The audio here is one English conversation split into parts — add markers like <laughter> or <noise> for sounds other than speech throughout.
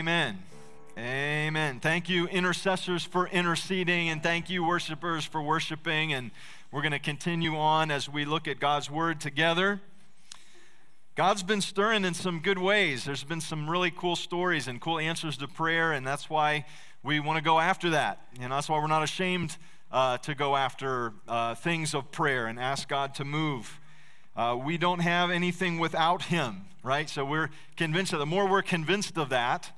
Amen. Amen. Thank you, intercessors, for interceding, and thank you, worshipers, for worshiping. And we're going to continue on as we look at God's word together. God's been stirring in some good ways. There's been some really cool stories and cool answers to prayer, and that's why we want to go after that. And that's why we're not ashamed uh, to go after uh, things of prayer and ask God to move. Uh, we don't have anything without Him, right? So we're convinced that the more we're convinced of that,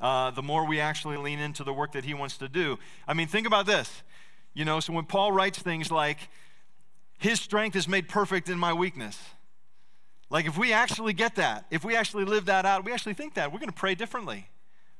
uh, the more we actually lean into the work that He wants to do. I mean, think about this. You know, so when Paul writes things like, His strength is made perfect in my weakness. Like, if we actually get that, if we actually live that out, we actually think that, we're going to pray differently.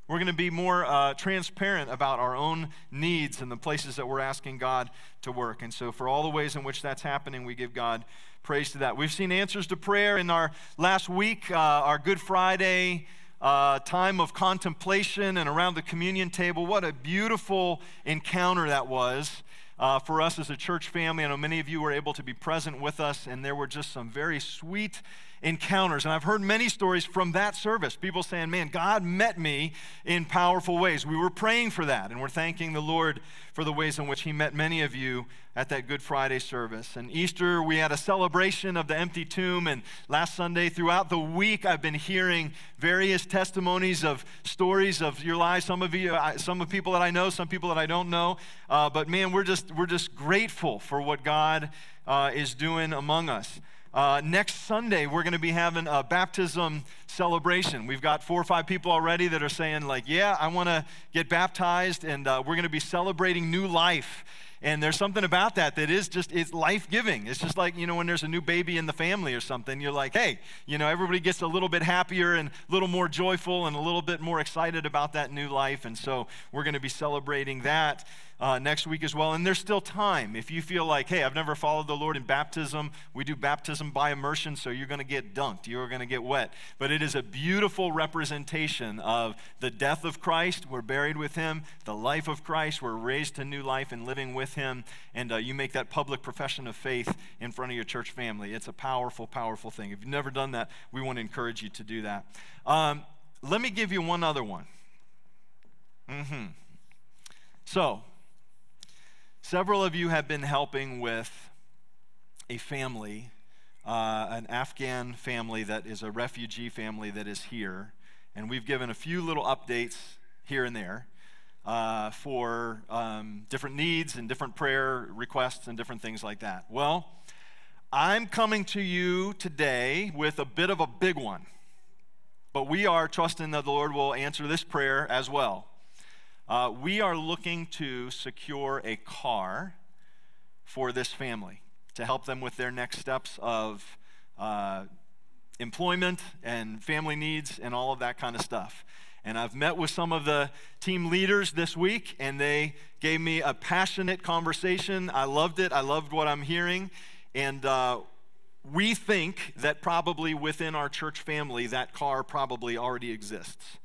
We're going to be more uh, transparent about our own needs and the places that we're asking God to work. And so, for all the ways in which that's happening, we give God praise to that. We've seen answers to prayer in our last week, uh, our Good Friday uh, time of contemplation and around the communion table. What a beautiful encounter that was. Uh, for us as a church family. I know many of you were able to be present with us, and there were just some very sweet encounters. And I've heard many stories from that service. People saying, Man, God met me in powerful ways. We were praying for that, and we're thanking the Lord for the ways in which He met many of you at that Good Friday service. And Easter, we had a celebration of the empty tomb. And last Sunday, throughout the week, I've been hearing various testimonies of stories of your lives. Some of you, some of people that I know, some people that I don't know. Uh, but man, we're just we're just grateful for what God uh, is doing among us. Uh, next Sunday, we're going to be having a baptism celebration. We've got four or five people already that are saying, like, yeah, I want to get baptized, and uh, we're going to be celebrating new life. And there's something about that that is just, it's life giving. It's just like, you know, when there's a new baby in the family or something, you're like, hey, you know, everybody gets a little bit happier and a little more joyful and a little bit more excited about that new life. And so we're going to be celebrating that uh, next week as well. And there's still time. If you feel like, hey, I've never followed the Lord in baptism, we do baptism by immersion, so you're going to get dunked, you're going to get wet. But it is a beautiful representation of the death of Christ. We're buried with him, the life of Christ. We're raised to new life and living with him. And uh, you make that public profession of faith in front of your church family. It's a powerful, powerful thing. If you've never done that, we want to encourage you to do that. Um, let me give you one other one. Mm-hmm. So, Several of you have been helping with a family, uh, an Afghan family that is a refugee family that is here. And we've given a few little updates here and there uh, for um, different needs and different prayer requests and different things like that. Well, I'm coming to you today with a bit of a big one. But we are trusting that the Lord will answer this prayer as well. Uh, we are looking to secure a car for this family to help them with their next steps of uh, employment and family needs and all of that kind of stuff. And I've met with some of the team leaders this week, and they gave me a passionate conversation. I loved it. I loved what I'm hearing. And uh, we think that probably within our church family, that car probably already exists.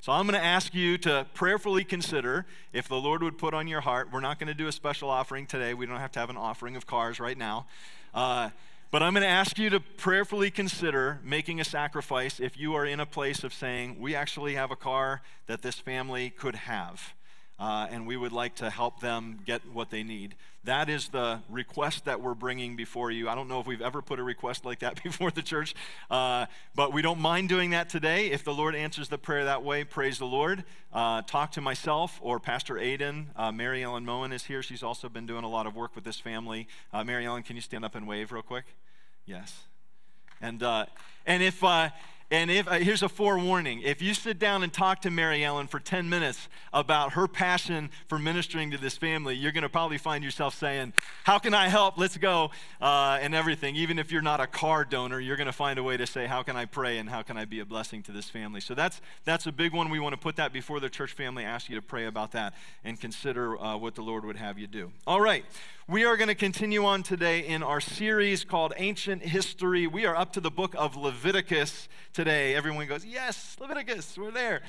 So I'm going to ask you to prayerfully consider if the Lord would put on your heart. We're not going to do a special offering today. We don't have to have an offering of cars right now. Uh, but I'm going to ask you to prayerfully consider making a sacrifice if you are in a place of saying, we actually have a car that this family could have uh, and we would like to help them get what they need. That is the request that we're bringing before you. I don't know if we've ever put a request like that <laughs> before the church, uh, but we don't mind doing that today. If the Lord answers the prayer that way, praise the Lord. Uh, talk to myself or Pastor Aiden. Uh, Mary Ellen Moen is here. She's also been doing a lot of work with this family. Uh, Mary Ellen, can you stand up and wave real quick? Yes. And, uh, and if and if, uh, here's a forewarning if you sit down and talk to Mary Ellen for 10 minutes about her passion for ministering to this family, you're going to probably find yourself saying, How can I help? Let's go, uh, and everything. Even if you're not a car donor, you're going to find a way to say, How can I pray and how can I be a blessing to this family? So that's, that's a big one. We want to put that before the church family. Ask you to pray about that and consider uh, what the Lord would have you do. All right. We are going to continue on today in our series called Ancient History. We are up to the book of Leviticus today. Everyone goes, Yes, Leviticus, we're there.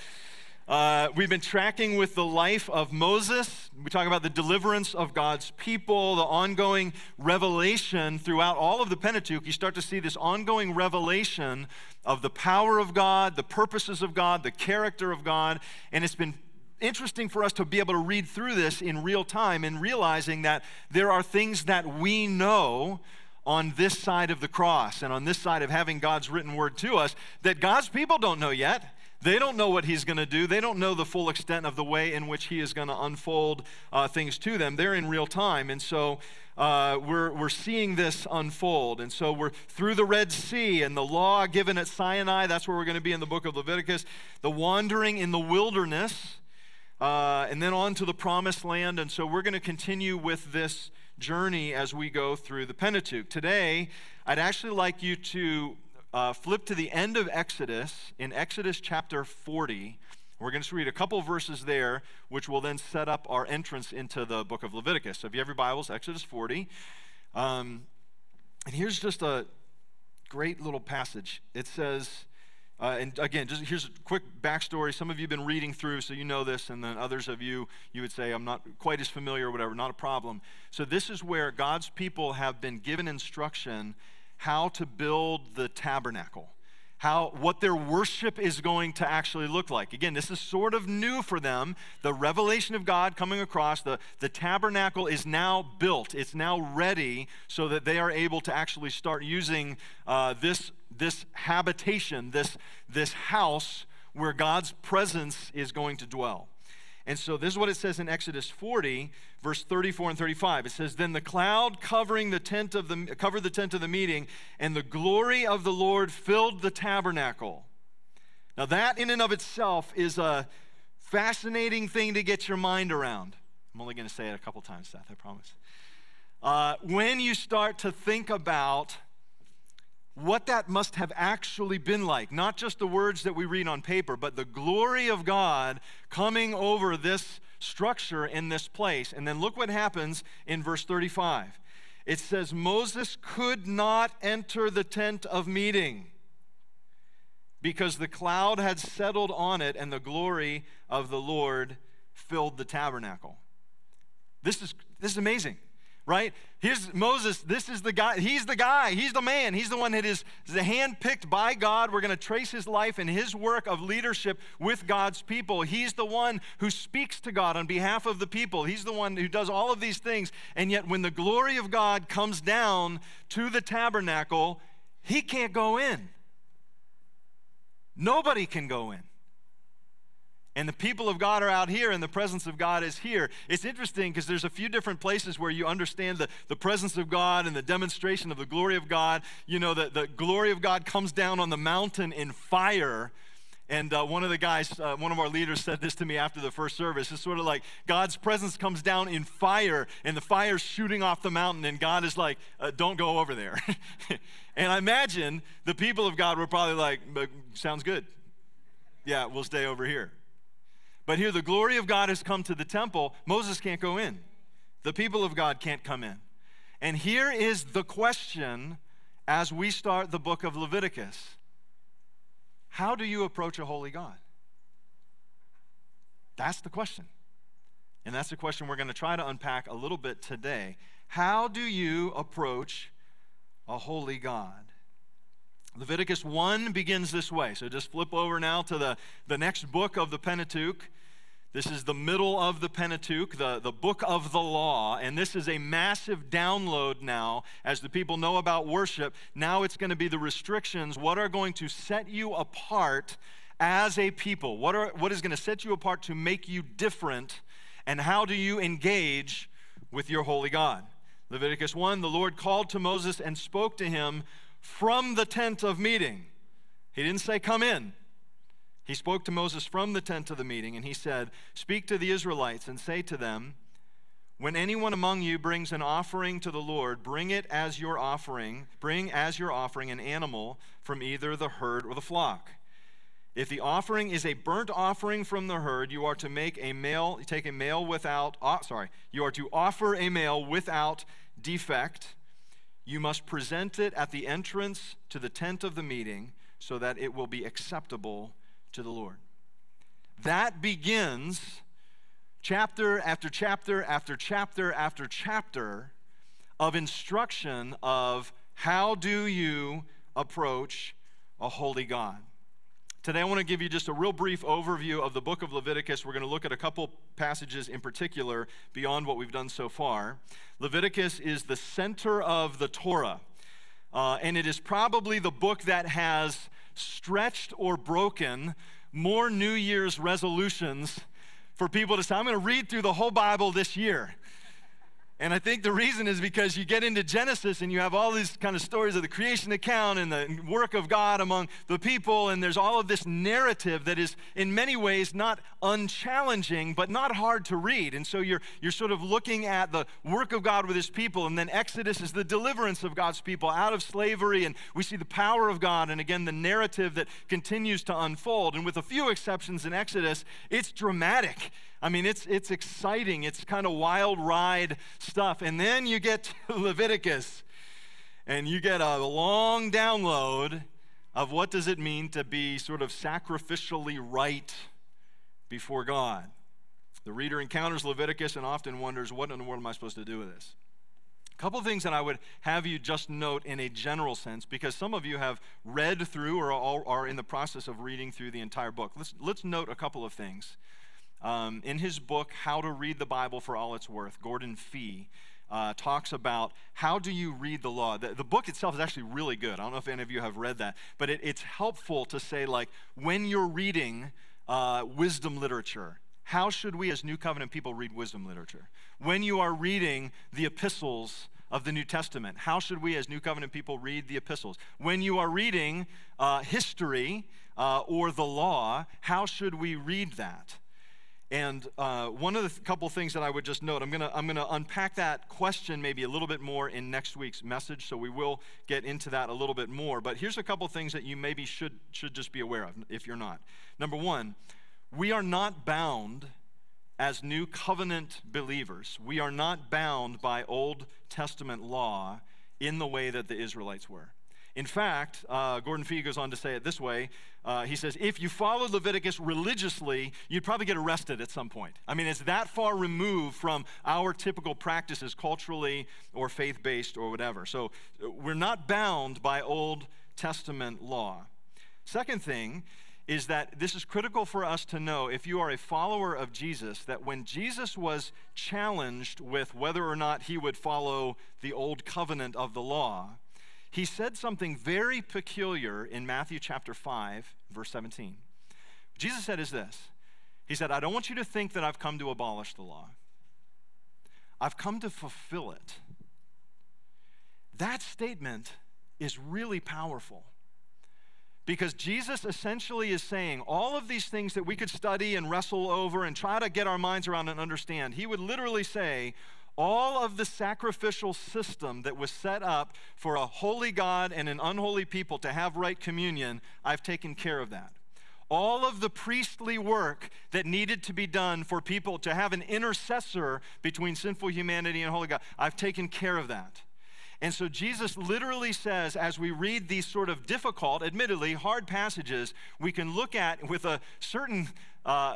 Uh, we've been tracking with the life of Moses. We talk about the deliverance of God's people, the ongoing revelation throughout all of the Pentateuch. You start to see this ongoing revelation of the power of God, the purposes of God, the character of God. And it's been interesting for us to be able to read through this in real time and realizing that there are things that we know on this side of the cross and on this side of having God's written word to us that God's people don't know yet. They don't know what he's going to do. They don't know the full extent of the way in which he is going to unfold uh, things to them. They're in real time. And so uh, we're, we're seeing this unfold. And so we're through the Red Sea and the law given at Sinai. That's where we're going to be in the book of Leviticus. The wandering in the wilderness. Uh, and then on to the promised land. And so we're going to continue with this journey as we go through the Pentateuch. Today, I'd actually like you to uh, flip to the end of Exodus, in Exodus chapter 40. We're going to read a couple verses there, which will then set up our entrance into the book of Leviticus. So if you have your Bibles, Exodus 40. Um, and here's just a great little passage. It says, uh, and again, just here's a quick backstory. Some of you have been reading through, so you know this, and then others of you, you would say, I'm not quite as familiar or whatever, not a problem. So, this is where God's people have been given instruction how to build the tabernacle, how what their worship is going to actually look like. Again, this is sort of new for them. The revelation of God coming across, the, the tabernacle is now built, it's now ready so that they are able to actually start using uh, this, this habitation, this, this house where God's presence is going to dwell. And so this is what it says in Exodus 40, verse 34 and 35. It says, Then the cloud covering the tent of the covered the tent of the meeting, and the glory of the Lord filled the tabernacle. Now that in and of itself is a fascinating thing to get your mind around. I'm only going to say it a couple times, Seth, I promise. Uh, when you start to think about what that must have actually been like. Not just the words that we read on paper, but the glory of God coming over this structure in this place. And then look what happens in verse 35. It says, Moses could not enter the tent of meeting because the cloud had settled on it and the glory of the Lord filled the tabernacle. This is, this is amazing right? Here's Moses. This is the guy. He's the guy. He's the man. He's the one that is the handpicked by God. We're going to trace his life and his work of leadership with God's people. He's the one who speaks to God on behalf of the people. He's the one who does all of these things. And yet, when the glory of God comes down to the tabernacle, he can't go in. Nobody can go in and the people of God are out here, and the presence of God is here. It's interesting because there's a few different places where you understand the, the presence of God and the demonstration of the glory of God. You know, the, the glory of God comes down on the mountain in fire. And uh, one of the guys, uh, one of our leaders said this to me after the first service. It's sort of like God's presence comes down in fire, and the fire's shooting off the mountain, and God is like, uh, don't go over there. <laughs> and I imagine the people of God were probably like, sounds good. Yeah, we'll stay over here. But here, the glory of God has come to the temple. Moses can't go in, the people of God can't come in. And here is the question as we start the book of Leviticus How do you approach a holy God? That's the question. And that's the question we're going to try to unpack a little bit today. How do you approach a holy God? Leviticus 1 begins this way. So just flip over now to the, the next book of the Pentateuch. This is the middle of the Pentateuch, the, the book of the law, and this is a massive download now as the people know about worship. Now it's going to be the restrictions. What are going to set you apart as a people? What, are, what is going to set you apart to make you different? And how do you engage with your holy God? Leviticus 1 The Lord called to Moses and spoke to him from the tent of meeting. He didn't say, Come in. He spoke to Moses from the tent of the meeting, and he said, Speak to the Israelites and say to them, When anyone among you brings an offering to the Lord, bring it as your offering, bring as your offering an animal from either the herd or the flock. If the offering is a burnt offering from the herd, you are to make a male, take a male without, uh, sorry, you are to offer a male without defect. You must present it at the entrance to the tent of the meeting so that it will be acceptable to the Lord. that begins chapter after chapter after chapter after chapter of instruction of how do you approach a holy God. Today, I want to give you just a real brief overview of the book of Leviticus. We're going to look at a couple passages in particular beyond what we've done so far. Leviticus is the center of the Torah, uh, and it is probably the book that has stretched or broken more New Year's resolutions for people to say, I'm going to read through the whole Bible this year. And I think the reason is because you get into Genesis and you have all these kind of stories of the creation account and the work of God among the people, and there's all of this narrative that is, in many ways, not unchallenging, but not hard to read. And so you're, you're sort of looking at the work of God with his people, and then Exodus is the deliverance of God's people out of slavery, and we see the power of God, and again, the narrative that continues to unfold. And with a few exceptions in Exodus, it's dramatic. I mean, it's, it's exciting. It's kind of wild ride stuff. And then you get to <laughs> Leviticus and you get a long download of what does it mean to be sort of sacrificially right before God. The reader encounters Leviticus and often wonders, what in the world am I supposed to do with this? A couple of things that I would have you just note in a general sense, because some of you have read through or are in the process of reading through the entire book. Let's, let's note a couple of things. Um, in his book, How to Read the Bible for All It's Worth, Gordon Fee uh, talks about how do you read the law. The, the, book itself is actually really good. I don't know if any of you have read that, but it, it's helpful to say, like, when you're reading uh, wisdom literature, how should we as New Covenant people read wisdom literature? When you are reading the epistles of the New Testament, how should we as New Covenant people read the epistles? When you are reading uh, history uh, or the law, how should we read that? And uh, one of the th- couple things that I would just note, I'm going to I'm gonna unpack that question maybe a little bit more in next week's message, so we will get into that a little bit more. But here's a couple things that you maybe should, should just be aware of if you're not. Number one, we are not bound as new covenant believers, we are not bound by Old Testament law in the way that the Israelites were. In fact, uh, Gordon Fee goes on to say it this way. Uh, he says, if you followed Leviticus religiously, you'd probably get arrested at some point. I mean, it's that far removed from our typical practices culturally or faith based or whatever. So uh, we're not bound by Old Testament law. Second thing is that this is critical for us to know if you are a follower of Jesus, that when Jesus was challenged with whether or not he would follow the old covenant of the law, he said something very peculiar in Matthew chapter 5, verse 17. Jesus said is this He said, I don't want you to think that I've come to abolish the law, I've come to fulfill it. That statement is really powerful. Because Jesus essentially is saying all of these things that we could study and wrestle over and try to get our minds around and understand, he would literally say, all of the sacrificial system that was set up for a holy God and an unholy people to have right communion, I've taken care of that. All of the priestly work that needed to be done for people to have an intercessor between sinful humanity and holy God, I've taken care of that. And so Jesus literally says, as we read these sort of difficult, admittedly hard passages, we can look at with a certain uh,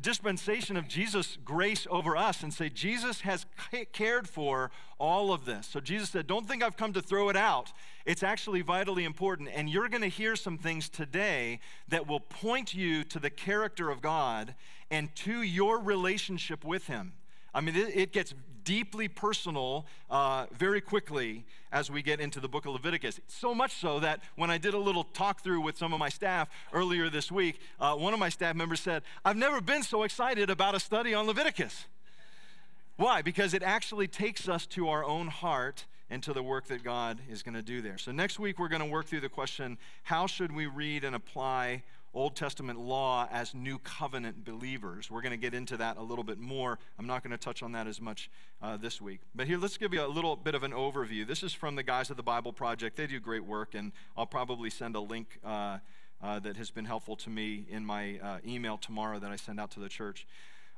dispensation of Jesus' grace over us and say, Jesus has cared for all of this. So Jesus said, Don't think I've come to throw it out. It's actually vitally important. And you're going to hear some things today that will point you to the character of God and to your relationship with Him. I mean, it, it gets deeply personal uh, very quickly as we get into the book of Leviticus. So much so that when I did a little talk through with some of my staff earlier this week, uh, one of my staff members said, I've never been so excited about a study on Leviticus. Why? Because it actually takes us to our own heart and to the work that God is going to do there. So next week, we're going to work through the question how should we read and apply Old Testament law as new covenant believers. We're going to get into that a little bit more. I'm not going to touch on that as much uh, this week. But here, let's give you a little bit of an overview. This is from the guys at the Bible Project. They do great work, and I'll probably send a link uh, uh, that has been helpful to me in my uh, email tomorrow that I send out to the church.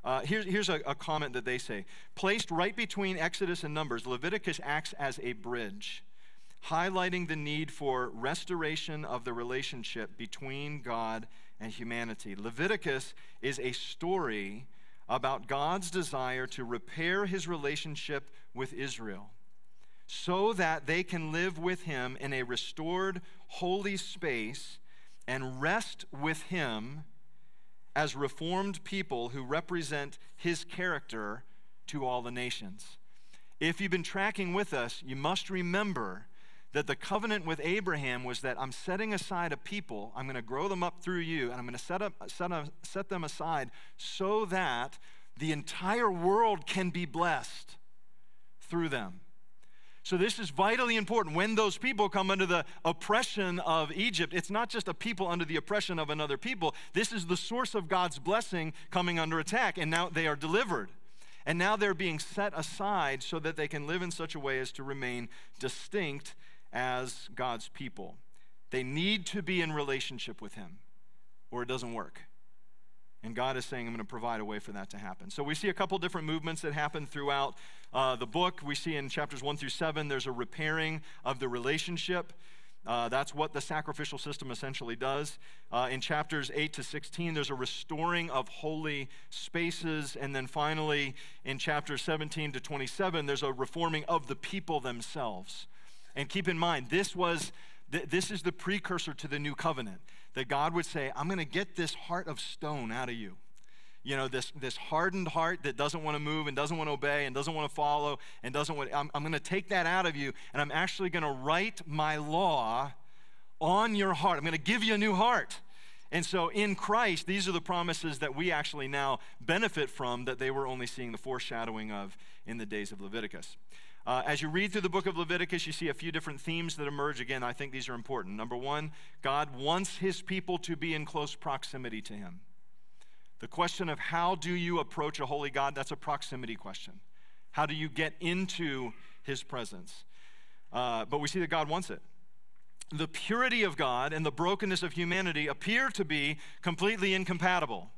Uh, here's here's a, a comment that they say Placed right between Exodus and Numbers, Leviticus acts as a bridge highlighting the need for restoration of the relationship between God and humanity. Leviticus is a story about God's desire to repair his relationship with Israel so that they can live with him in a restored, holy space and rest with him as reformed people who represent his character to all the nations. If you've been tracking with us, you must remember that the covenant with Abraham was that I'm setting aside a people, I'm going to grow them up through you, and I'm going to set, up, set, up, set them aside so that the entire world can be blessed through them. So, this is vitally important. When those people come under the oppression of Egypt, it's not just a people under the oppression of another people. This is the source of God's blessing coming under attack, and now they are delivered. And now they're being set aside so that they can live in such a way as to remain distinct as God's people. They need to be in relationship with Him, or it doesn't work. And God is saying, I'm going to provide a way for that to happen. So we see a couple different movements that happen throughout uh, the book. We see in chapters one through seven, there's a repairing of the relationship. Uh, that's what the sacrificial system essentially does. Uh, in chapters 8 to 16, there's a restoring of holy spaces. And then finally, in chapters 17 to 27, there's a reforming of the people themselves. And keep in mind, this was this is the precursor to the new covenant that God would say, I'm going to get this heart of stone out of you. You know, this, this hardened heart that doesn't want to move and doesn't want to obey and doesn't want to follow and doesn't want, I'm, I'm going to take that out of you and I'm actually going to write my law on your heart. I'm going to give you a new heart. And so in Christ, these are the promises that we actually now benefit from that they were only seeing the foreshadowing of in the days of Leviticus. Uh, as you read through the book of Leviticus, you see a few different themes that emerge. Again, I think these are important. Number one, God wants his people to be in close proximity to him. The question of how do you approach a holy God, that's a proximity question. How do you get into his presence? Uh, but we see that God wants it. The purity of God and the brokenness of humanity appear to be completely incompatible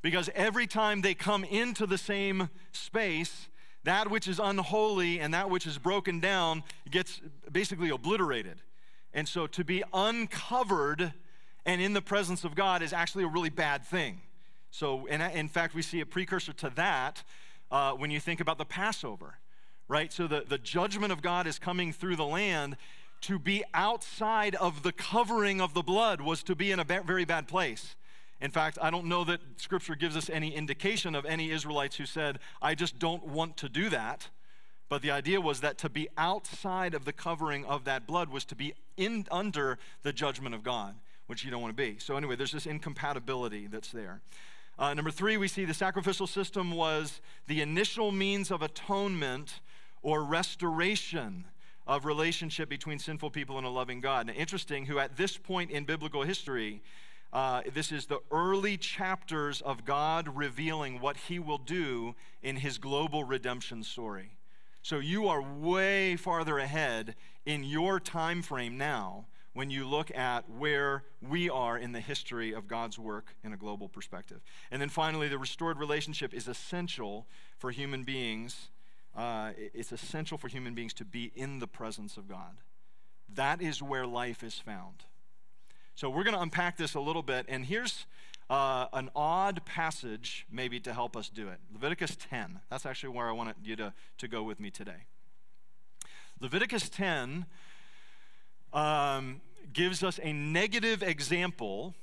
because every time they come into the same space, that which is unholy and that which is broken down gets basically obliterated. And so to be uncovered and in the presence of God is actually a really bad thing. So, and in fact, we see a precursor to that uh, when you think about the Passover, right? So the, the judgment of God is coming through the land. To be outside of the covering of the blood was to be in a very bad place. In fact, I don't know that scripture gives us any indication of any Israelites who said, I just don't want to do that. But the idea was that to be outside of the covering of that blood was to be in, under the judgment of God, which you don't want to be. So, anyway, there's this incompatibility that's there. Uh, number three, we see the sacrificial system was the initial means of atonement or restoration of relationship between sinful people and a loving God. Now, interesting, who at this point in biblical history, uh, this is the early chapters of God revealing what he will do in his global redemption story. So you are way farther ahead in your time frame now when you look at where we are in the history of God's work in a global perspective. And then finally, the restored relationship is essential for human beings. Uh, it's essential for human beings to be in the presence of God. That is where life is found. So we're going to unpack this a little bit, and here's uh, an odd passage maybe to help us do it Leviticus 10. That's actually where I wanted you to, to go with me today. Leviticus 10 um, gives us a negative example,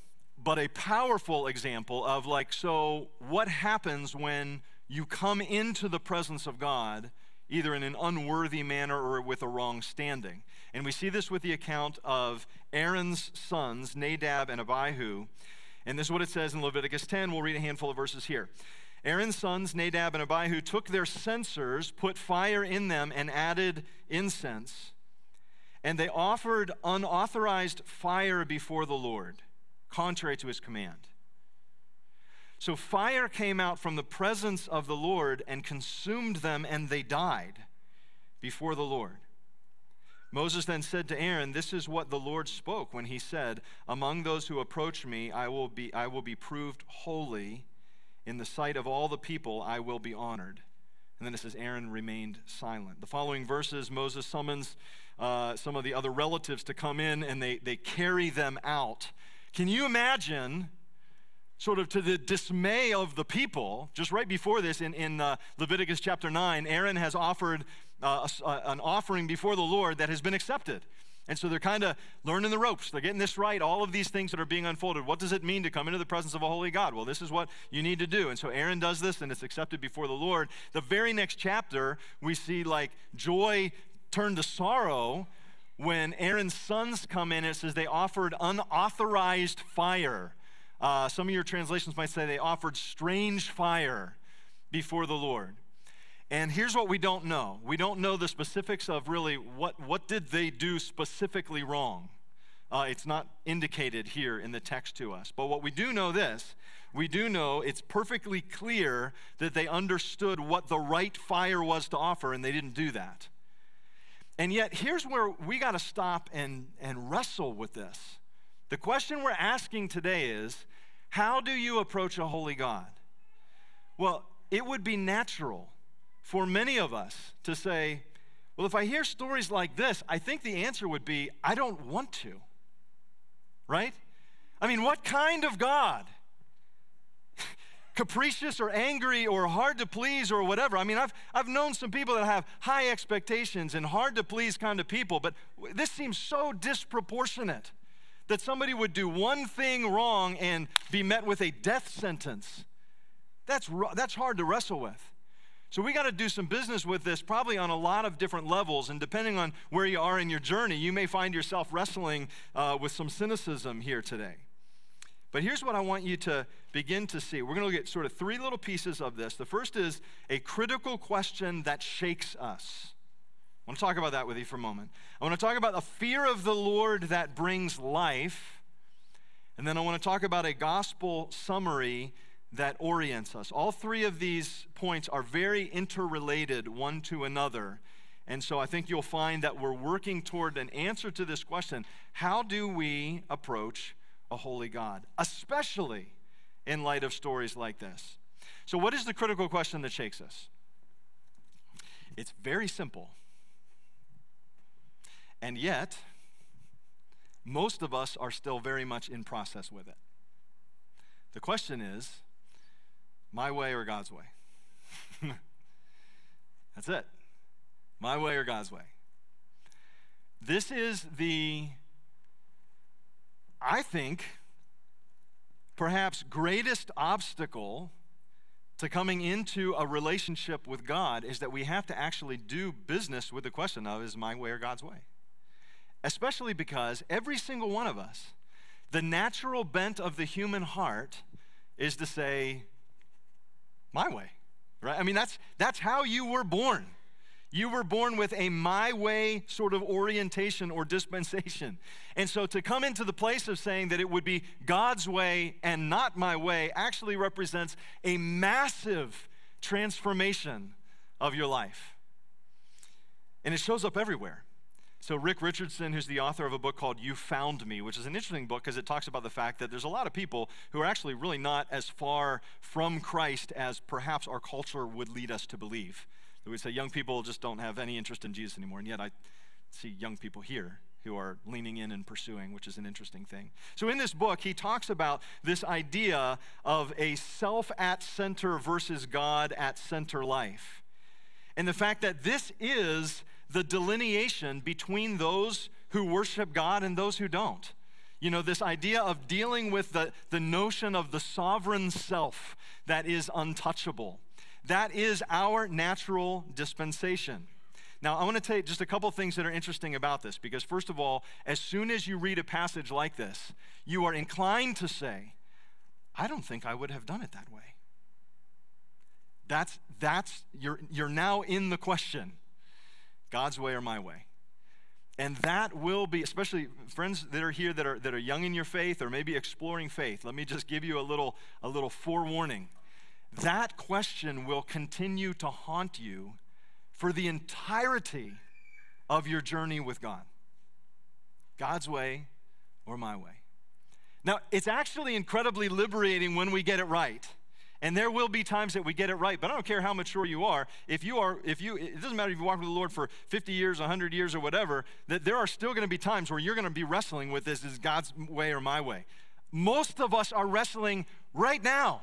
but a powerful example of like, so what happens when you come into the presence of God either in an unworthy manner or with a wrong standing. And we see this with the account of Aaron's sons, Nadab and Abihu. And this is what it says in Leviticus 10. We'll read a handful of verses here. Aaron's sons, Nadab and Abihu, took their censers, put fire in them, and added incense. And they offered unauthorized fire before the Lord, contrary to his command. So fire came out from the presence of the Lord and consumed them, and they died before the Lord. Moses then said to Aaron, This is what the Lord spoke when he said, Among those who approach me, I will be, I will be proved holy. In the sight of all the people, I will be honored. And then it says, Aaron remained silent. The following verses, Moses summons uh, some of the other relatives to come in and they, they carry them out. Can you imagine sort of to the dismay of the people, just right before this in, in uh, Leviticus chapter 9, Aaron has offered uh, a, an offering before the Lord that has been accepted. And so they're kind of learning the ropes. They're getting this right. All of these things that are being unfolded. What does it mean to come into the presence of a holy God? Well, this is what you need to do. And so Aaron does this and it's accepted before the Lord. The very next chapter, we see like joy turn to sorrow when Aaron's sons come in. It says they offered unauthorized fire. Uh, some of your translations might say they offered strange fire before the Lord. And here's what we don't know. We don't know the specifics of really what, what did they do specifically wrong. Uh, it's not indicated here in the text to us. But what we do know this we do know it's perfectly clear that they understood what the right fire was to offer, and they didn't do that. And yet, here's where we got to stop and, and wrestle with this. The question we're asking today is how do you approach a holy God? Well, it would be natural for many of us to say, well, if I hear stories like this, I think the answer would be, I don't want to. Right? I mean, what kind of God? <laughs> Capricious or angry or hard to please or whatever. I mean, I've, I've known some people that have high expectations and hard to please kind of people, but this seems so disproportionate that somebody would do one thing wrong and be met with a death sentence. That's, that's hard to wrestle with. So we got to do some business with this probably on a lot of different levels. And depending on where you are in your journey, you may find yourself wrestling uh, with some cynicism here today. But here's what I want you to begin to see. We're going to look at sort of three little pieces of this. The first is a critical question that shakes us. I want to talk about that with you for a moment. I want to talk about the fear of the Lord that brings life. And then I want to talk about a gospel summary that orients us. All three of these points are very interrelated one to another. And so I think you'll find that we're working toward an answer to this question how do we approach a holy God, especially in light of stories like this? So, what is the critical question that shakes us? It's very simple. And yet, most of us are still very much in process with it. The question is my way or God's way? <laughs> That's it. My way or God's way. This is the, I think, perhaps greatest obstacle to coming into a relationship with God is that we have to actually do business with the question of is my way or God's way? Especially because every single one of us, the natural bent of the human heart is to say, my way, right? I mean, that's, that's how you were born. You were born with a my way sort of orientation or dispensation. And so to come into the place of saying that it would be God's way and not my way actually represents a massive transformation of your life. And it shows up everywhere. So, Rick Richardson, who's the author of a book called You Found Me, which is an interesting book because it talks about the fact that there's a lot of people who are actually really not as far from Christ as perhaps our culture would lead us to believe. That we say young people just don't have any interest in Jesus anymore, and yet I see young people here who are leaning in and pursuing, which is an interesting thing. So, in this book, he talks about this idea of a self at center versus God at center life. And the fact that this is the delineation between those who worship God and those who don't. You know, this idea of dealing with the, the notion of the sovereign self that is untouchable. That is our natural dispensation. Now, I want to tell you just a couple things that are interesting about this because, first of all, as soon as you read a passage like this, you are inclined to say, I don't think I would have done it that way. That's, that's you're, you're now in the question. God's way or my way. And that will be, especially friends that are here that are, that are young in your faith or maybe exploring faith, let me just give you a little, a little forewarning. That question will continue to haunt you for the entirety of your journey with God God's way or my way. Now, it's actually incredibly liberating when we get it right. And there will be times that we get it right, but I don't care how mature you are. If you are, if you, it doesn't matter if you walk with the Lord for 50 years, 100 years, or whatever, that there are still going to be times where you're going to be wrestling with this is God's way or my way. most of us are wrestling right now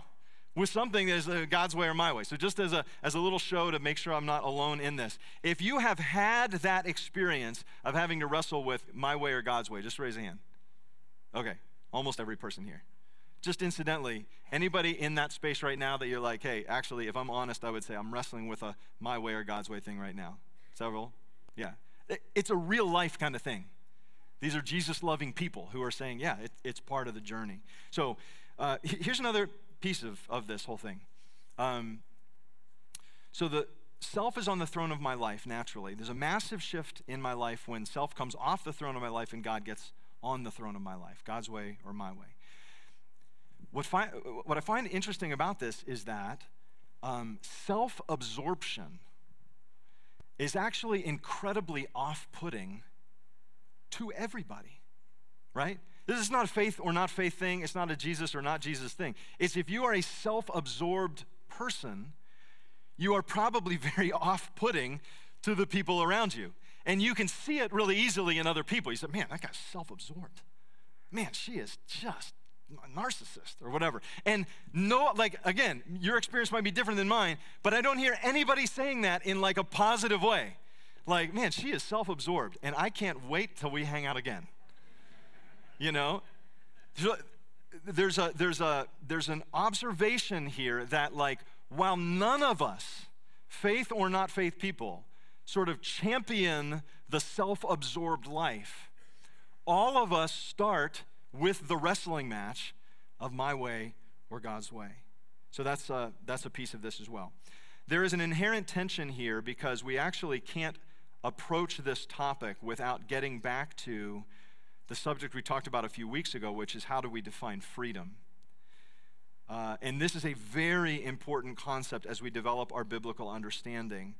with something that is uh, God's way or my way. So, just as a, as a little show to make sure I'm not alone in this, if you have had that experience of having to wrestle with my way or God's way, just raise a hand. Okay, almost every person here. Just incidentally, anybody in that space right now that you're like, hey, actually, if I'm honest, I would say I'm wrestling with a my way or God's way thing right now? Several? Yeah. It's a real life kind of thing. These are Jesus loving people who are saying, yeah, it, it's part of the journey. So uh, here's another piece of, of this whole thing. Um, so the self is on the throne of my life naturally. There's a massive shift in my life when self comes off the throne of my life and God gets on the throne of my life, God's way or my way. What, fi- what I find interesting about this is that um, self absorption is actually incredibly off putting to everybody, right? This is not a faith or not faith thing. It's not a Jesus or not Jesus thing. It's if you are a self absorbed person, you are probably <laughs> very off putting to the people around you. And you can see it really easily in other people. You say, man, that guy's self absorbed. Man, she is just narcissist or whatever. And no, like, again, your experience might be different than mine, but I don't hear anybody saying that in like a positive way. Like, man, she is self absorbed, and I can't wait till we hang out again you know? There's, a, there's, a, there's an observation here that, like, while none of us, faith or not faith people, sort of champion the self absorbed life, all of us start with the wrestling match of my way or God's way. So that's a, that's a piece of this as well. There is an inherent tension here because we actually can't approach this topic without getting back to the subject we talked about a few weeks ago, which is how do we define freedom? Uh, and this is a very important concept as we develop our biblical understanding.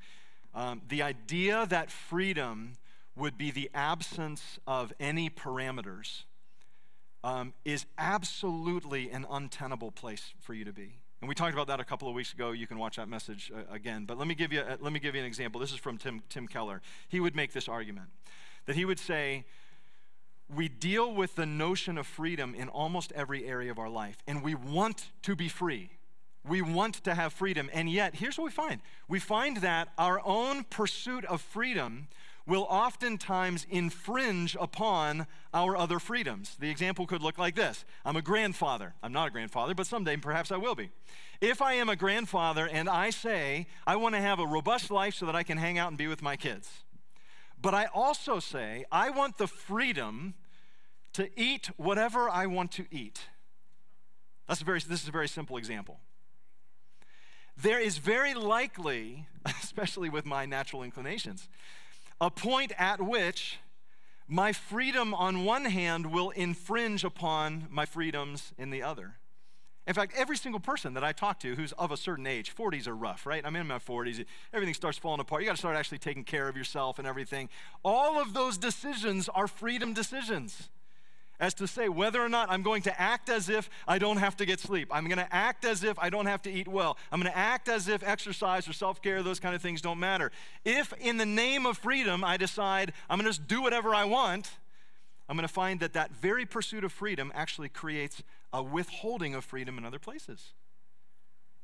Um, the idea that freedom would be the absence of any parameters um, is absolutely an untenable place for you to be. And we talked about that a couple of weeks ago. You can watch that message uh, again. But let me give you a, let me give you an example. This is from Tim Tim Keller. He would make this argument that he would say we deal with the notion of freedom in almost every area of our life, and we want to be free. We want to have freedom, and yet, here's what we find we find that our own pursuit of freedom will oftentimes infringe upon our other freedoms. The example could look like this I'm a grandfather. I'm not a grandfather, but someday perhaps I will be. If I am a grandfather and I say, I want to have a robust life so that I can hang out and be with my kids, but I also say, I want the freedom to eat whatever I want to eat. That's a very, this is a very simple example. There is very likely, <laughs> especially with my natural inclinations, a point at which my freedom on one hand will infringe upon my freedoms in the other. In fact, every single person that I talk to who's of a certain age, 40s are rough, right? I'm in my 40s. Everything starts falling apart. You got to start actually taking care of yourself and everything. All of those decisions are freedom decisions as to say whether or not I'm going to act as if I don't have to get sleep. I'm going to act as if I don't have to eat well. I'm going to act as if exercise or self care, those kind of things don't matter. If in the name of freedom I decide I'm going to just do whatever I want, I'm going to find that that very pursuit of freedom actually creates a withholding of freedom in other places.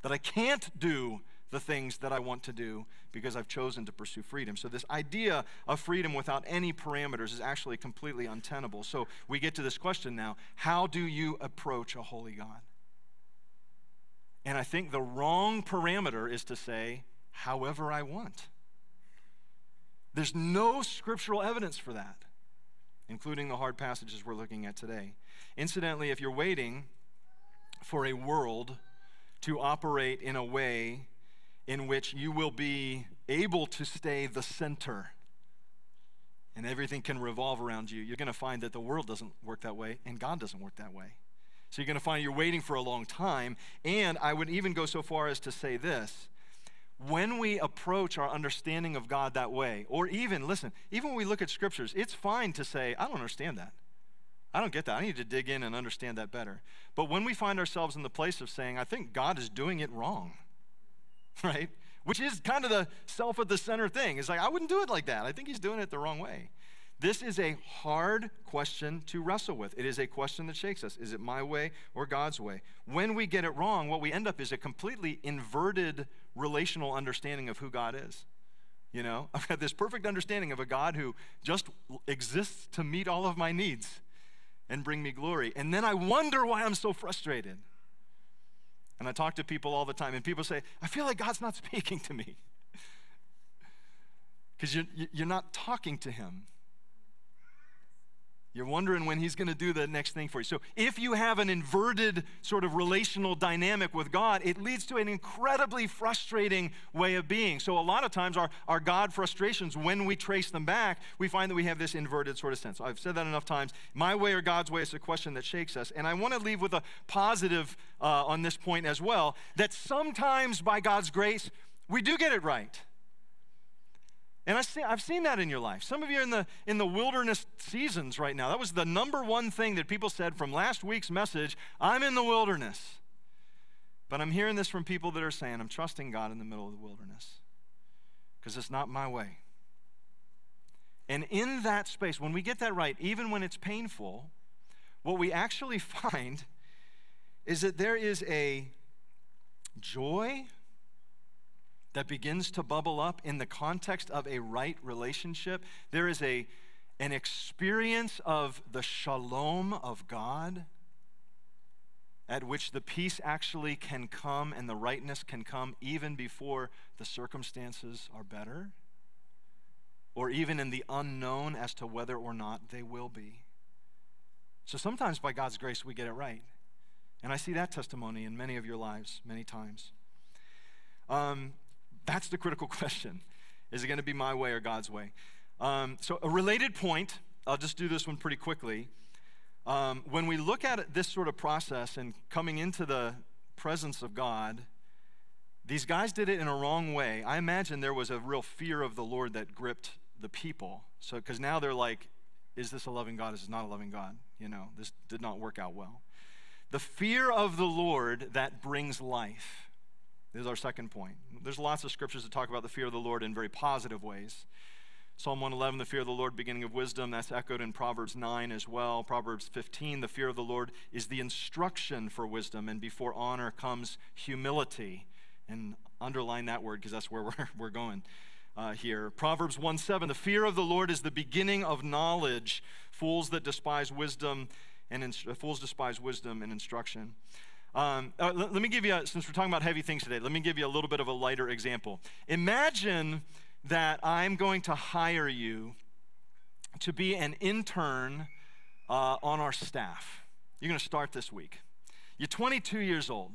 That I can't do the things that I want to do because I've chosen to pursue freedom. So, this idea of freedom without any parameters is actually completely untenable. So, we get to this question now how do you approach a holy God? And I think the wrong parameter is to say, however I want. There's no scriptural evidence for that including the hard passages we're looking at today. Incidentally, if you're waiting for a world to operate in a way in which you will be able to stay the center and everything can revolve around you, you're going to find that the world doesn't work that way and God doesn't work that way. So you're going to find you're waiting for a long time. And I would even go so far as to say this when we approach our understanding of God that way, or even, listen, even when we look at scriptures, it's fine to say, I don't understand that. I don't get that. I need to dig in and understand that better. But when we find ourselves in the place of saying, I think God is doing it wrong, <laughs> right? Which is kind of the self at the center thing. It's like, I wouldn't do it like that. I think he's doing it the wrong way. This is a hard question to wrestle with. It is a question that shakes us. Is it my way or God's way? When we get it wrong, what we end up is a completely inverted relational understanding of who God is. You know, <laughs> I've got this perfect understanding of a God who just exists to meet all of my needs and bring me glory. And then I wonder why I'm so frustrated. And I talk to people all the time, and people say, I feel like God's not <laughs> speaking to me. Because you're, you're not talking to Him. You're wondering when he's going to do the next thing for you. So, if you have an inverted sort of relational dynamic with God, it leads to an incredibly frustrating way of being. So, a lot of times, our, our God frustrations, when we trace them back, we find that we have this inverted sort of sense. I've said that enough times. My way or God's way is a question that shakes us. And I want to leave with a positive uh, on this point as well that sometimes, by God's grace, we do get it right. And I've seen, I've seen that in your life. Some of you are in the, in the wilderness seasons right now. That was the number one thing that people said from last week's message I'm in the wilderness. But I'm hearing this from people that are saying, I'm trusting God in the middle of the wilderness because it's not my way. And in that space, when we get that right, even when it's painful, what we actually <laughs> find is that there is a joy that begins to bubble up in the context of a right relationship. There is a, an experience of the shalom of God at which the peace actually can come and the rightness can come even before the circumstances are better, or even in the unknown as to whether or not they will be. So sometimes by God's grace, we get it right. And I see that testimony in many of your lives, many times. Um, that's the critical <laughs> question. Is it going to be my way or God's way? Um, so, a related point, I'll just do this one pretty quickly. Um, when we look at this sort of process and coming into the presence of God, these guys did it in a wrong way. I imagine there was a real fear of the Lord that gripped the people. So, because now they're like, is this a loving God? Is this not a loving God? You know, this did not work out well. The fear of the Lord that brings life. This is our second point. There's lots of scriptures that talk about the fear of the Lord in very positive ways. Psalm 111, the fear of the Lord, beginning of wisdom, that's echoed in Proverbs 9 as well. Proverbs 15, the fear of the Lord is the instruction for wisdom, and before honor comes humility. And underline that word because that's where we're, <laughs> we're going uh, here. Proverbs 1 7, the fear of the Lord is the beginning of knowledge. Fools that despise wisdom and inst- fools despise wisdom and instruction. Um, uh, let, let me give you, a, since we're talking about heavy things today, let me give you a little bit of a lighter example. Imagine that I'm going to hire you to be an intern uh, on our staff. You're going to start this week. You're 22 years old.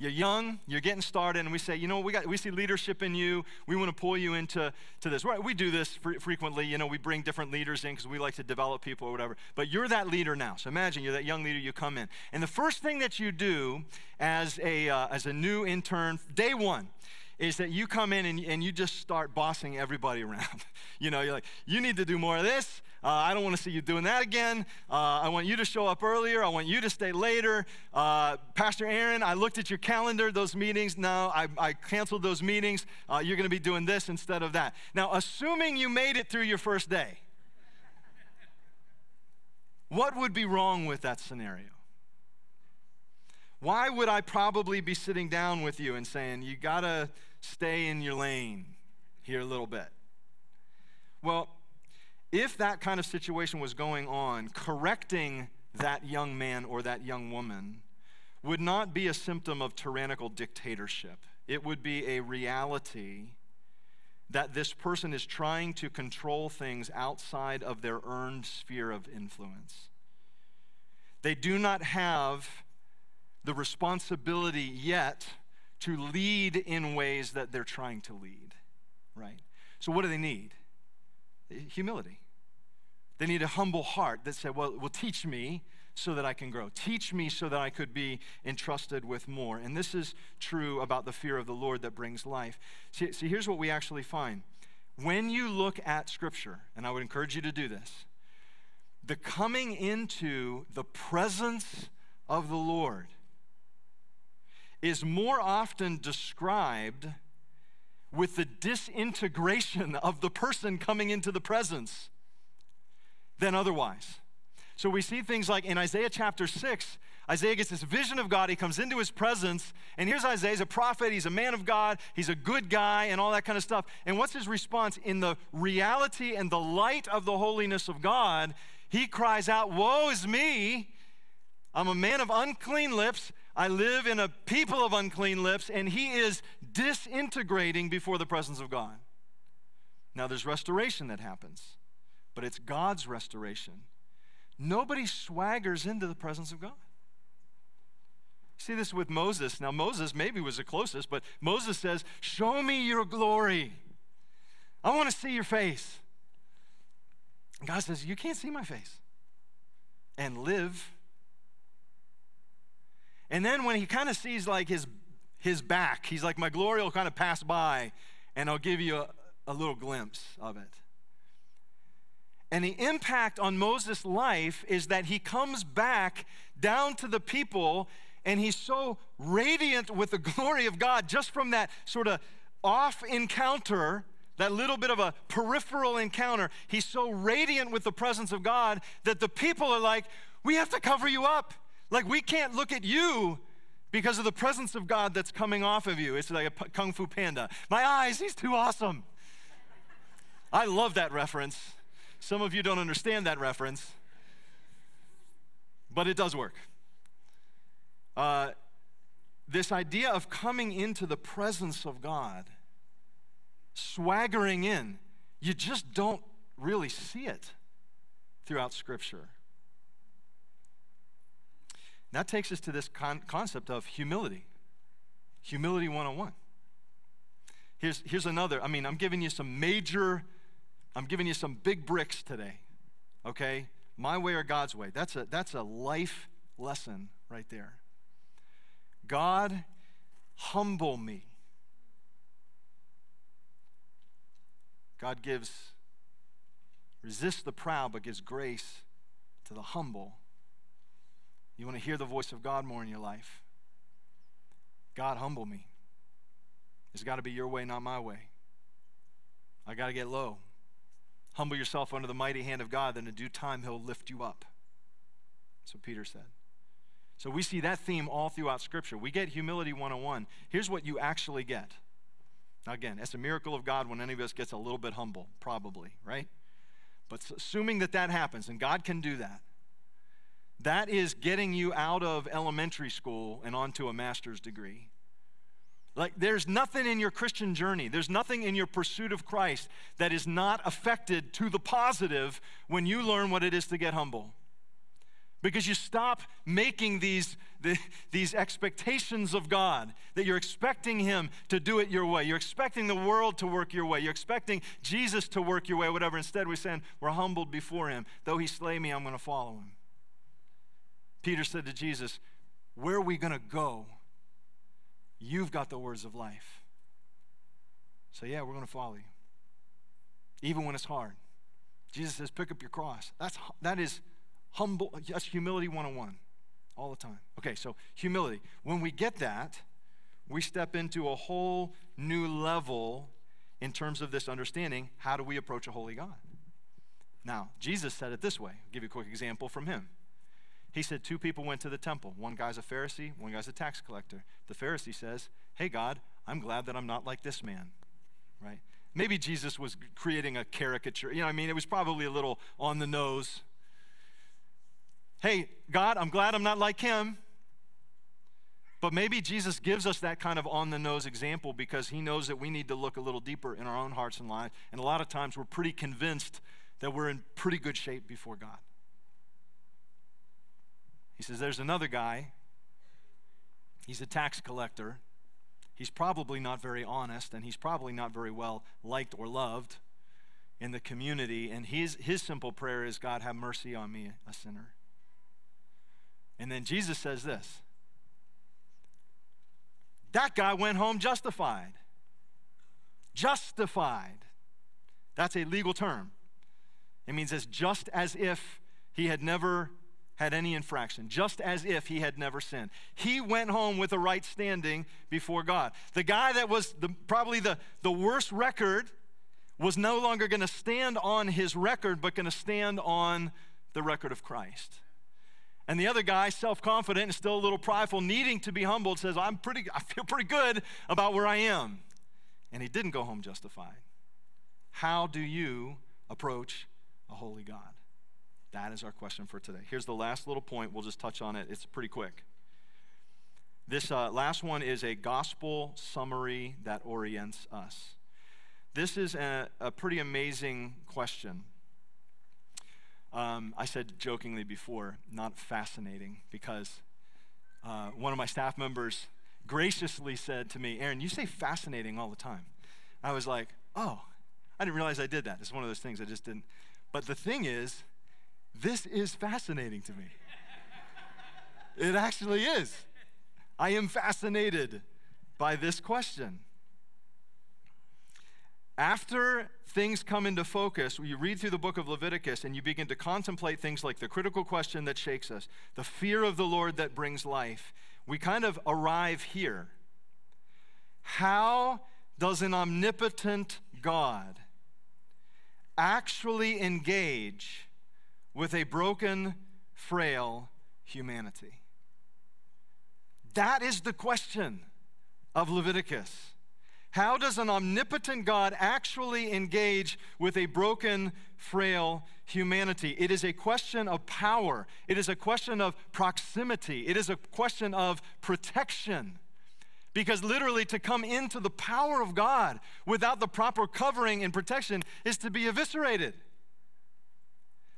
You're young, you're getting started, and we say, you know, we, got, we see leadership in you. We want to pull you into to this. Right, we do this fr- frequently. You know, we bring different leaders in because we like to develop people or whatever. But you're that leader now. So imagine you're that young leader, you come in. And the first thing that you do as a, uh, as a new intern, day one, is that you come in and, and you just start bossing everybody around. <laughs> you know, you're like, you need to do more of this. Uh, I don't want to see you doing that again. Uh, I want you to show up earlier. I want you to stay later. Uh, Pastor Aaron, I looked at your calendar, those meetings. No, I, I canceled those meetings. Uh, you're going to be doing this instead of that. Now, assuming you made it through your first day, what would be wrong with that scenario? Why would I probably be sitting down with you and saying, you got to stay in your lane here a little bit? Well, if that kind of situation was going on, correcting that young man or that young woman would not be a symptom of tyrannical dictatorship. It would be a reality that this person is trying to control things outside of their earned sphere of influence. They do not have the responsibility yet to lead in ways that they're trying to lead, right? So, what do they need? Humility. They need a humble heart that said, Well, well, teach me so that I can grow. Teach me so that I could be entrusted with more. And this is true about the fear of the Lord that brings life. See, see here's what we actually find. When you look at Scripture, and I would encourage you to do this, the coming into the presence of the Lord is more often described with the disintegration of the person coming into the presence. than otherwise. So we see things like in Isaiah chapter 6, Isaiah gets this vision of God. He comes into his presence. And here's Isaiah. He's a prophet. He's a man of God. He's a good guy and all that kind of stuff. And what's his response? In the reality and the light of the holiness of God, he cries out, Woe is me! I'm a man of unclean lips. I live in a people of unclean lips. And he is disintegrating before the presence of God. Now, there's restoration that happens, but it's God's restoration. Nobody swaggers into the presence of God. See this with Moses. Now, Moses maybe was the closest, but Moses says, Show me your glory. I want to see your face. God says, You can't see my face and live. And then when he kind of sees like his, his back, he's like, My glory will kind of pass by and I'll give you a, a little glimpse of it. And the impact on Moses' life is that he comes back down to the people and he's so radiant with the <laughs> glory of God just from that sort of off encounter, that little bit of a peripheral encounter. He's so radiant with the presence of God that the people are like, We have to cover you up. Like, we can't look at you because of the presence of God that's coming off of you. It's like a kung fu panda. My eyes, he's too awesome. I love that reference. Some of you don't understand that reference, but it does work. Uh, this idea of coming into the presence of God, swaggering in, you just don't really see it throughout Scripture. That takes us to this con- concept of humility. Humility 101. Here's, here's another. I mean, I'm giving you some major, I'm giving you some big bricks today, okay? My way or God's way. That's a, that's a life lesson right there. God, humble me. God gives, resist the proud, but gives grace to the humble. You want to hear the voice of God more in your life? God, humble me. It's got to be your way, not my way. I got to get low. Humble yourself under the mighty hand of God, then in due time he'll lift you up. What Peter said. So we see that theme all throughout Scripture. We get humility 101. Here's what you actually get. Now, again, it's a miracle of God when any of us gets a little bit humble, probably, right? But assuming that that happens, and God can do that, that is getting you out of elementary school and onto a master's degree. Like, there's nothing in your Christian journey, there's nothing in your pursuit of Christ that is not affected to the positive when you learn what it is to get humble because you stop making these, the, these expectations of God, that you're expecting Him to do it your way. You're expecting the world to work your way. You're expecting Jesus to work your way, whatever. Instead, we're saying, we're humbled before Him. Though He slay me, I'm going to follow Him. Peter said to Jesus, Where are we going to go? You've got the words of life. So, yeah, we're going to follow you, even when it's hard. Jesus says, Pick up your cross. That's, that is humble, that's humility 101 all the time. Okay, so humility. When we get that, we step into a whole new level in terms of this understanding. How do we approach a holy God? Now, Jesus said it this way. I'll give you a quick example from him. He said two people went to the temple. One guy's a Pharisee, one guy's a tax collector. The Pharisee says, Hey, God, I'm glad that I'm not like this man, right? Maybe Jesus was creating a caricature. You know, I mean, it was probably a little on the nose hey, God, I'm glad I'm not like him. But maybe Jesus gives us that kind of on the nose example because he knows that we need to look a little deeper in our own hearts and lives. And a lot of times we're pretty convinced that we're in pretty good shape before God. He says, There's another guy. He's a tax collector. He's probably not very honest, and he's probably not very well liked or loved in the community. And his, his simple prayer is, God, have mercy on me, a sinner. And then Jesus says this that guy went home justified. Justified. That's a legal term. It means as just as if he had never had any infraction, just as if he had never sinned. He went home with a right standing before God. The guy that was the, probably the, the worst record was no longer going to stand on his record, but going to stand on the record of Christ. And the other guy, self-confident and still a little prideful, needing to be humbled, says, I'm pretty, I feel pretty good about where I am. And he didn't go home justified. How do you approach a holy God? That is our question for today. Here's the last little point. We'll just touch on it. It's pretty quick. This uh, last one is a gospel summary that orients us. This is a, a pretty amazing question. Um, I said jokingly before, not fascinating, because uh, one of my staff members graciously said to me, Aaron, you say fascinating all the time. I was like, oh, I didn't realize I did that. It's one of those things I just didn't. But the thing is, this is fascinating to me. it actually is. I am fascinated by this question. After things come into focus, you read through the book of Leviticus and you begin to contemplate things like the critical question that shakes us, the fear of the Lord that brings life, we kind of arrive here. How does an omnipotent God actually engage with a broken, frail humanity? That is the question of Leviticus. How does an omnipotent God actually engage with a broken, frail humanity? It is a question of power. It is a question of proximity. It is a question of protection. Because literally, to come into the power of God without the proper covering and protection is to be eviscerated.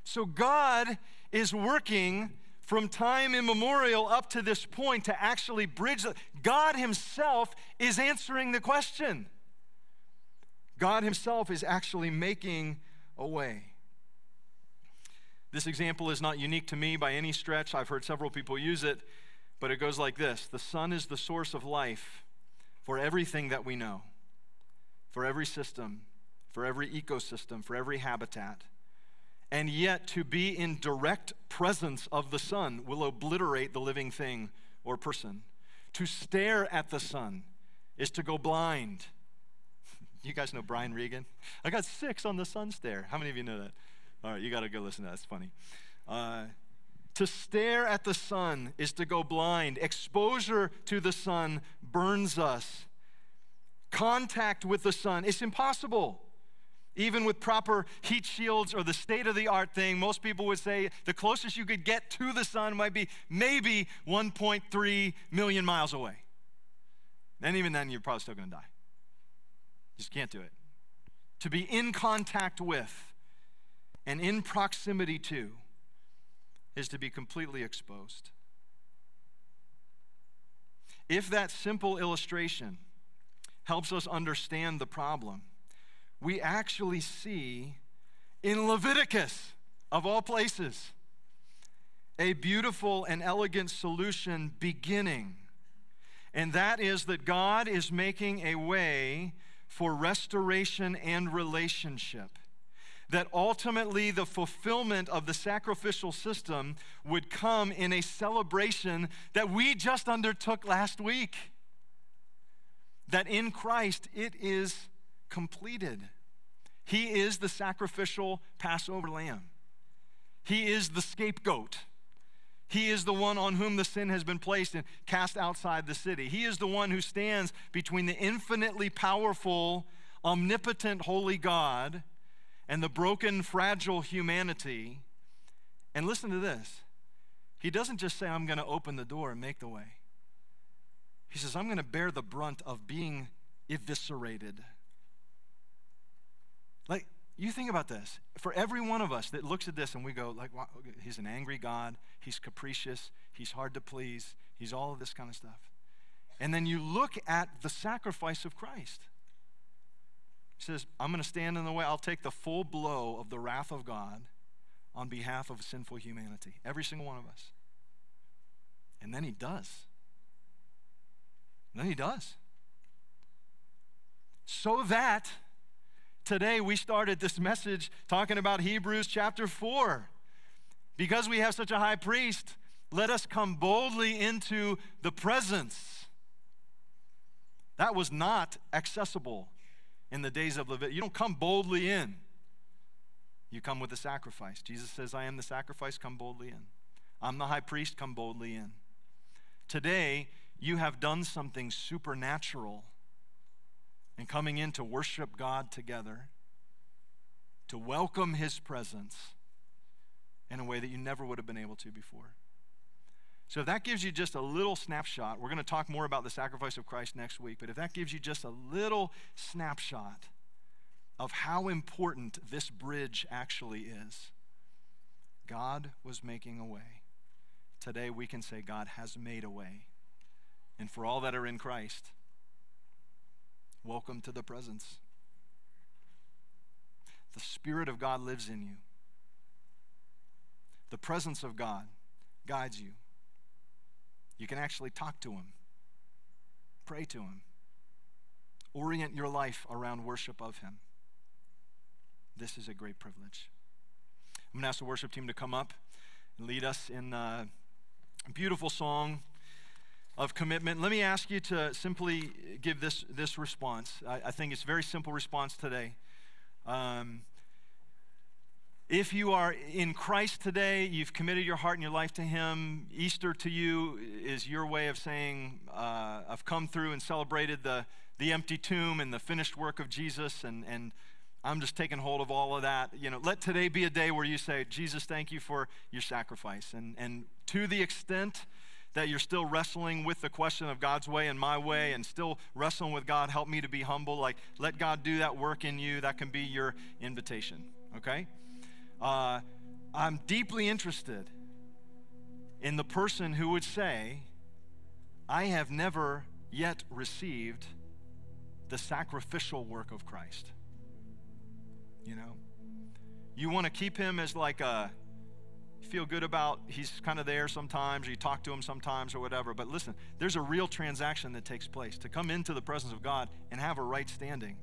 So, God is working from time immemorial up to this point to actually bridge. God Himself is answering the question. God Himself is actually making a way. This example is not unique to me by any stretch. I've heard several people use it, but it goes like this The sun is the source of life for everything that we know, for every system, for every ecosystem, for every habitat and yet to be in direct presence of the sun will obliterate the living thing or person. To stare at the sun is to go blind. <laughs> You guys know Brian Regan? I got six on the sun stare. How many of you know that? All right, you got to go listen to that. That's funny. Uh, to stare at the sun is to go blind. Exposure to the sun burns us. Contact with the sun, it's impossible. Even with proper heat shields or the state of the art thing, most people would say the closest you could get to the sun might be maybe 1.3 million miles away. And even then, you're probably still going to die. Just can't do it. To be in contact with and in proximity to is to be completely exposed. If that simple illustration helps us understand the problem, we actually see in Leviticus, of all places, a beautiful and elegant solution beginning. And that is that God is making a way for restoration and relationship. That ultimately the fulfillment of the sacrificial system would come in a celebration that we just undertook last week. That in Christ it is completed. He is the sacrificial Passover lamb. He is the scapegoat. He is the one on whom the sin has been placed and cast outside the city. He is the one who stands between the infinitely powerful, omnipotent, holy God and the broken, fragile humanity. And listen to this He doesn't just say, I'm going to open the door and make the way. He says, I'm going to bear the brunt of being eviscerated. Like, you think about this. For every one of us that looks at this and we go, like, wow, he's an angry God, he's capricious, he's hard to please, he's all of this kind of stuff. And then you look at the sacrifice of Christ. He says, I'm going to stand in the way, I'll take the full blow of the wrath of God on behalf of sinful humanity, every single one of us. And then he does. And then he does. So that Today, we started this message talking about Hebrews chapter 4. Because we have such a high priest, let us come boldly into the presence. That was not accessible in the days of Leviticus. You don't come boldly in. You come with a sacrifice. Jesus says, I am the sacrifice, come boldly in. I'm the high priest, come boldly in. Today, you have done something supernatural in coming in to worship God together, to welcome His presence in a way that you never would have been able to before. So, if that gives you just a little snapshot, we're going to talk more about the sacrifice of Christ next week, but if that gives you just a little snapshot of how important this bridge actually is, God was making a way. Today we can say God has made a way. And for all that are in Christ, welcome to the presence. The Spirit of God lives in you. The presence of God guides you. You can actually talk to Him, pray to Him, orient your life around worship of Him. This is a great privilege. I'm going to ask the worship team to come up and lead us in a beautiful song of commitment. Let me ask you to simply give this, this response. I, I think it's a very simple response today. Um, if you are in Christ today, you've committed your heart and your life to Him, Easter to you is your way of saying, uh, I've come through and celebrated the, the empty tomb and the finished work of Jesus, and, and I'm just taking hold of all of that. You know, let today be a day where you say, Jesus, thank you for your sacrifice. And, and to the extent that you're still wrestling with the question of God's way and my way and still wrestling with God, help me to be humble. Like, let God do that work in you. That can be your invitation, okay? Uh, I'm deeply interested in the person who would say, I have never yet received the sacrificial work of Christ. You know, you want to keep him as like a feel good about he's kind of there sometimes or you talk to him sometimes or whatever but listen there's a real transaction that takes place to come into the presence of god and have a right standing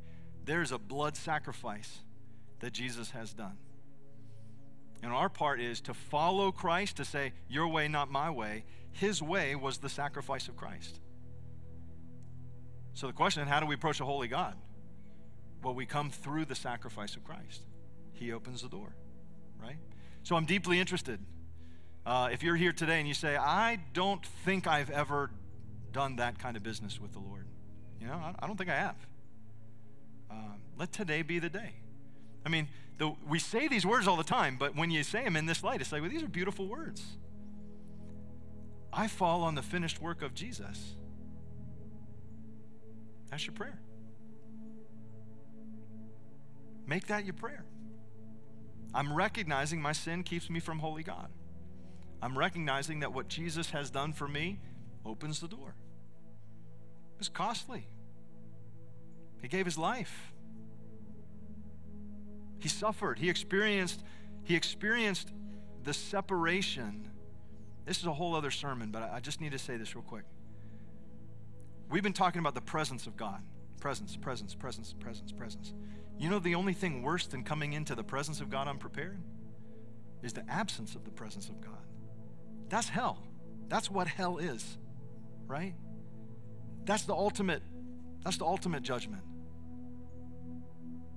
there's a blood sacrifice that jesus has done and our part is to follow Christ, to say, Your way, not my way. His way was the sacrifice of Christ. So the question is: how do we approach a holy God? Well, we come through the sacrifice of Christ. He opens the door, right? So I'm deeply interested. Uh, if you're here today and you say, I don't think I've ever done that kind of business with the Lord, you know, I, I don't think I have. Uh, let today be the day. I mean, the, we say these words all the time, but when you say them in this light, it's like, well, these are beautiful words. I fall on the finished work of Jesus. That's your prayer. Make that your prayer. I'm recognizing my sin keeps me from holy God. I'm recognizing that what Jesus has done for me opens the door. It's costly. He gave his life. He suffered. He experienced, he experienced the separation. This is a whole other sermon, but I just need to say this real quick. We've been talking about the presence of God. Presence, presence, presence, presence, presence. You know, the only thing worse than coming into the presence of God unprepared is the absence of the presence of God. That's hell. That's what hell is, right? That's the ultimate, that's the ultimate judgment.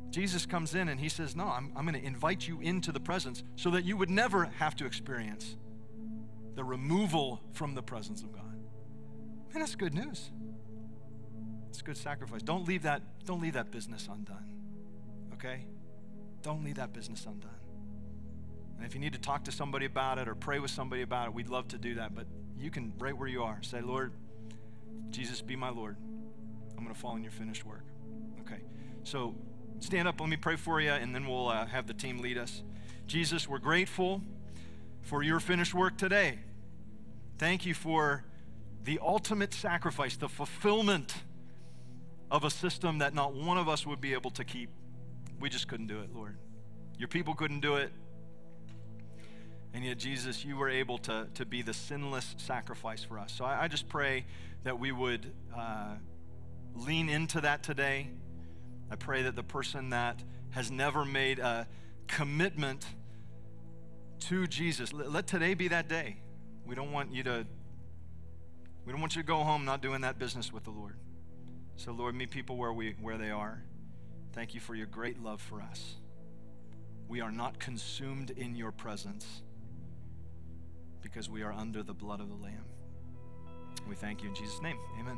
Jesus comes in and he says, No, I'm, I'm going to invite you into the presence so that you would never have to experience the removal from the presence of God. Man, that's good news. It's good sacrifice. Don't leave that, don't leave that business undone. Okay? Don't leave that business undone. And if you need to talk to somebody about it or pray with somebody about it, we'd love to do that. But you can, right where you are, say, Lord, Jesus, be my Lord. I'm going to follow in your finished work. Okay. So stand up, let me pray for you, and then we'll uh, have the team lead us. Jesus, we're grateful for your finished work today. Thank you for the ultimate sacrifice, the fulfillment of a system that not one of us would be able to keep. We just couldn't do it, Lord. Your people couldn't do it. And yet, Jesus, you were able to, to be the sinless sacrifice for us. So I, I just pray that we would uh, lean into that today I pray that the person that has never made a commitment to Jesus, let today be that day. We don't want you to we don't want you to go home not doing that business with the Lord. So Lord, meet people where we where they are. Thank you for your great love for us. We are not consumed in your presence because we are under the blood of the Lamb. We thank you in Jesus' name. Amen.